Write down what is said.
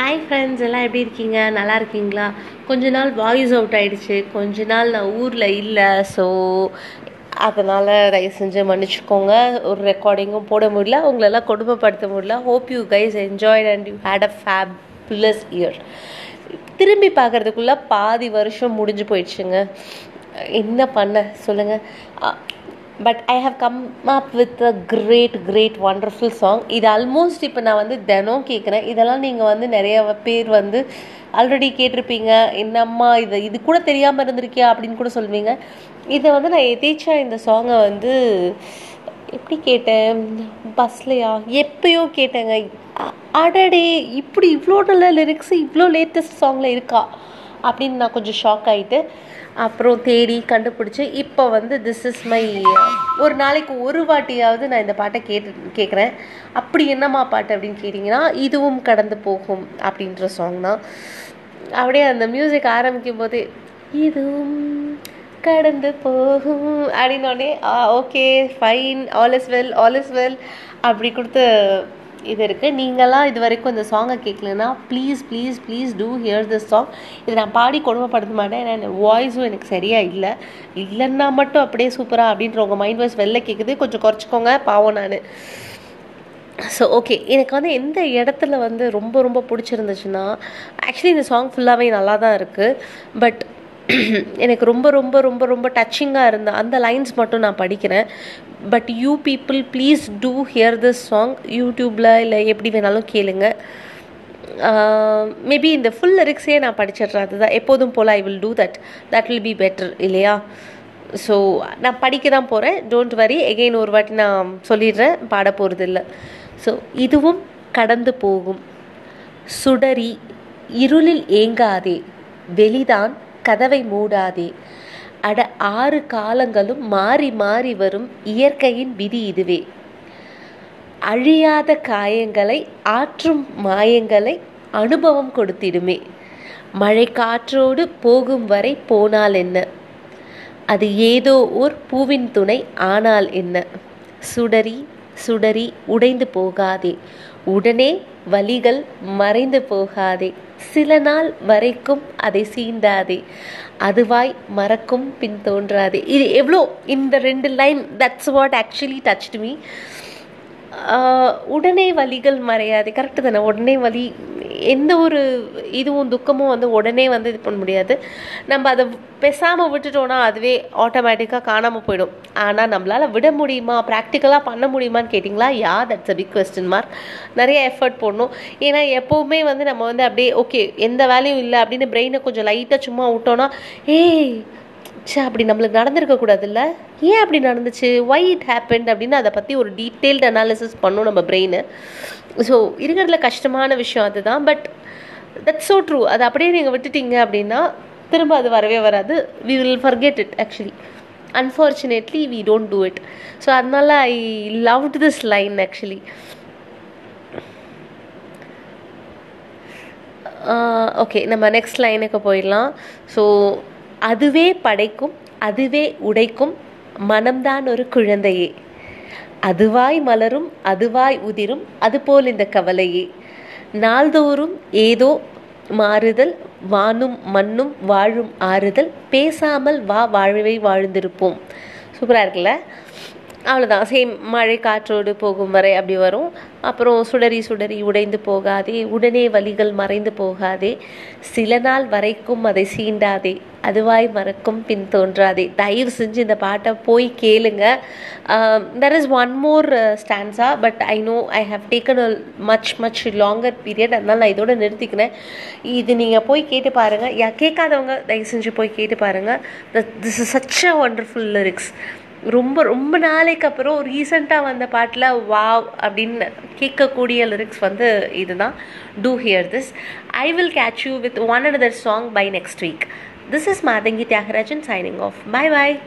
Hi friends எல்லாம் எப்படி இருக்கீங்க? நல்லா இருக்கீங்களா? கொஞ்ச நாள் வாய்ஸ் அவுட் ஆயிடுச்சு. கொஞ்ச நாள் நான் ஊரில் இல்லை ஸோ அதனால் தயவு செஞ்சு மன்னிச்சுக்கோங்க. ஒரு ரெக்கார்டிங்கும் போட முடியல உங்களெல்லாம் கொடுமைப்படுத்த முடியல. Hope you guys enjoyed and you had a fabulous year திரும்பி பார்க்குறதுக்குள்ளே பாதி வருஷம் முடிஞ்சு போயிடுச்சுங்க. என்ன பண்ண? சொல்லுங்கள் but I have come up with a great great wonderful song இது ஆல்மோஸ்ட் இப்போ நான் வந்து தினம் கேட்குறேன் இதெல்லாம் நீங்கள் வந்து நிறைய பேர் வந்து ஆல்ரெடி கேட்டிருப்பீங்க. என்னம்மா இது இது கூட தெரியாமல் இருந்திருக்கியா? அப்படின்னு கூட சொல்லுவீங்க. இதை வந்து நான் எதேச்சா இந்த சாங்கை வந்து எப்படி கேட்டேன்? பஸ்லையா? எப்பயோ கேட்டேங்க. அடடே இப்படி இவ்வளோ நல்ல லிரிக்ஸ் இவ்வளோ லேட்டஸ்ட் சாங்கில் இருக்கா? அப்படின்னு நான் கொஞ்சம் ஷாக் ஆகிட்டு அப்புறம் தேடி கண்டுபிடிச்சி இப்போ வந்து திஸ் இஸ் மை ஒரு நாளைக்கு ஒரு வாட்டியாவது நான் இந்த பாட்டை கேட்டு கேட்குறேன் அப்படி என்னம்மா பாட்டு அப்படின்னு கேட்டிங்கன்னா இதுவும் கடந்து போகும் அப்படின்ற சாங் தான். அப்படியே அந்த மியூசிக் ஆரம்பிக்கும் போதே இதுவும் கடந்து போகும் அப்படின்னோடனே okay fine all is well all is well அப்படி கொடுத்து இது இருக்குது நீங்களாம் இது வரைக்கும் இந்த சாங்கை கேட்கலன்னா please please please to hear this song இது நான் பாடி கொடுமைப்படுத்த மாட்டேன். ஏன்னா என் வாய்ஸும் எனக்கு சரியாக இல்லை. இல்லைன்னா மட்டும் அப்படியே சூப்பராக அப்படின்ற உங்கள் மைண்ட் வாய்ஸ் வெளில கேட்குது கொஞ்சம் குறைச்சிக்கோங்க. பாவம் நான். ஸோ ஓகே எனக்கு வந்து எந்த இடத்துல வந்து ரொம்ப ரொம்ப பிடிச்சிருந்துச்சுன்னா ஆக்சுவலி இந்த சாங் ஃபுல்லாகவே நல்லா தான் இருக்குது பட் எனக்கு ரொம்ப ரொம்ப ரொம்ப ரொம்ப டச்சிங்காக இருந்த அந்த லைன்ஸ் மட்டும் நான் படிக்கிறேன். But you people please to hear this song யூடியூப்பில் இல்லை எப்படி வேணாலும் கேளுங்க. மேபி இந்த ஃபுல் லிரிக்ஸே நான் படிச்சிடுறேன். அதுதான். எப்போதும் போல் I will do that that will be better இல்லையா? ஸோ நான் படிக்க தான் போகிறேன் டோன்ட் வரி எகெயின் ஒரு வாட்டி நான் சொல்லிடுறேன். பாட போகிறது இல்லை. ஸோ இதுவும் கடந்து போகும். சுடரி இருளில் ஏங்காதே. வெளிதான் கதவை மூடாதே. அட ஆறு காலங்களும் மாறி மாறி வரும் இயற்கையின் விதி இதுவே. அழியாத காயங்களை ஆற்றும் மாயங்களை அனுபவம் கொடுத்திடுமே. மழை காற்றோடு போகும் வரை போனால் என்ன? அது ஏதோ ஓர் பூவின் துணை ஆனால் என்ன? சுடரி சுடரி உடைந்து போகாதே. உடனே வலிகள் மறைந்து போகாதே. சில நாள் வரைக்கும் அதை சீண்டாதே. அதுவாய் மறக்கும் பின் தோன்றாதே. இது எவ்வளோ இந்த ரெண்டு line that's what actually touch me உடனே வலிகள் மறையாது. கரெக்டு தானே? உடனே வலி எந்த ஒரு இதுவும் துக்கமும் வந்து உடனே வந்து இது பண்ண முடியாது. நம்ம அதை பேசாமல் விட்டுட்டோன்னா அதுவே ஆட்டோமேட்டிக்காக காணாமல் போயிடும். ஆனால் நம்மளால் விட முடியுமா? ப்ராக்டிக்கலாக பண்ண முடியுமான்னு கேட்டிங்களா? Yeah that's a big question mark நிறைய எஃபர்ட் போடணும். ஏன்னா எப்போவுமே வந்து நம்ம வந்து அப்படியே ஓகே எந்த வேலையும் இல்லை அப்படின்னு பிரெயினை கொஞ்சம் லைட்டாக சும்மா விட்டோன்னா ஏய் ச்சே அப்படி நம்மளுக்கு நடந்திருக்க கூடாதுல்ல? ஏன் அப்படி நடந்துச்சு? ஒய் இட் ஹேப்பன் அப்படின்னு அதை பற்றி ஒரு டீட்டெயில்டு அனாலிசிஸ் பண்ணும் நம்ம பிரெயின் ஸோ இருக்கிறதுல கஷ்டமான விஷயம் அதுதான். பட் தட்ஸ் ஸோ ட்ரூ அதை அப்படியே நீங்கள் விட்டுட்டீங்க அப்படின்னா திரும்ப அது வரவே வராது. We will forget it actually unfortunately we don't do it so அதனால I loved this line actually okay நம்ம நெக்ஸ்ட் லைனுக்கு போயிடலாம். ஸோ அதுவே படைக்கும் அதுவே உடைக்கும் மனம்தான் ஒரு குழந்தையே. அதுவாய் மலரும் அதுவாய் உதிரும் அதுபோல் இந்த கவலையே. நாள்தோறும் ஏதோ மாறுதல் வானும் மண்ணும் வாழும் ஆறுதல் பேசாமல் வா வாழ்வை வாழ்ந்திருப்போம். சூப்பராக இருக்குல்ல? அவ்வளோதான் சேம் மழை காற்றோடு போகும் வரை அப்படி வரும். அப்புறம் சுடரி சுடரி உடைந்து போகாதே உடனே வலிகள் மறைந்து போகாதே சில நாள் வரைக்கும் அதை சீண்டாதே அதுவாய் மறக்கும் பின் தோன்றாதே. தயவு செஞ்சு இந்த பாட்டை போய் கேளுங்க. There is one more stanza but I know I have taken a much much longer period அதனால் நான் இதோட நிறுத்திக்கிறேன். இது நீங்கள் போய் கேட்டு பாருங்கள் யா கேட்காதவங்க தயவு செஞ்சு போய் கேட்டு பாருங்கள் this is such a wonderful lyrics ரொம்ப ரொம்ப நாளைக்கு அப்புறம் ரீசெண்டாக வந்த பாட்டில் வாவ் அப்படின்னு கேட்கக்கூடிய லிரிக்ஸ் வந்து இதுதான். To hear this I will catch you with one another song by next week this is Mathangi Thyagarajan signing off bye bye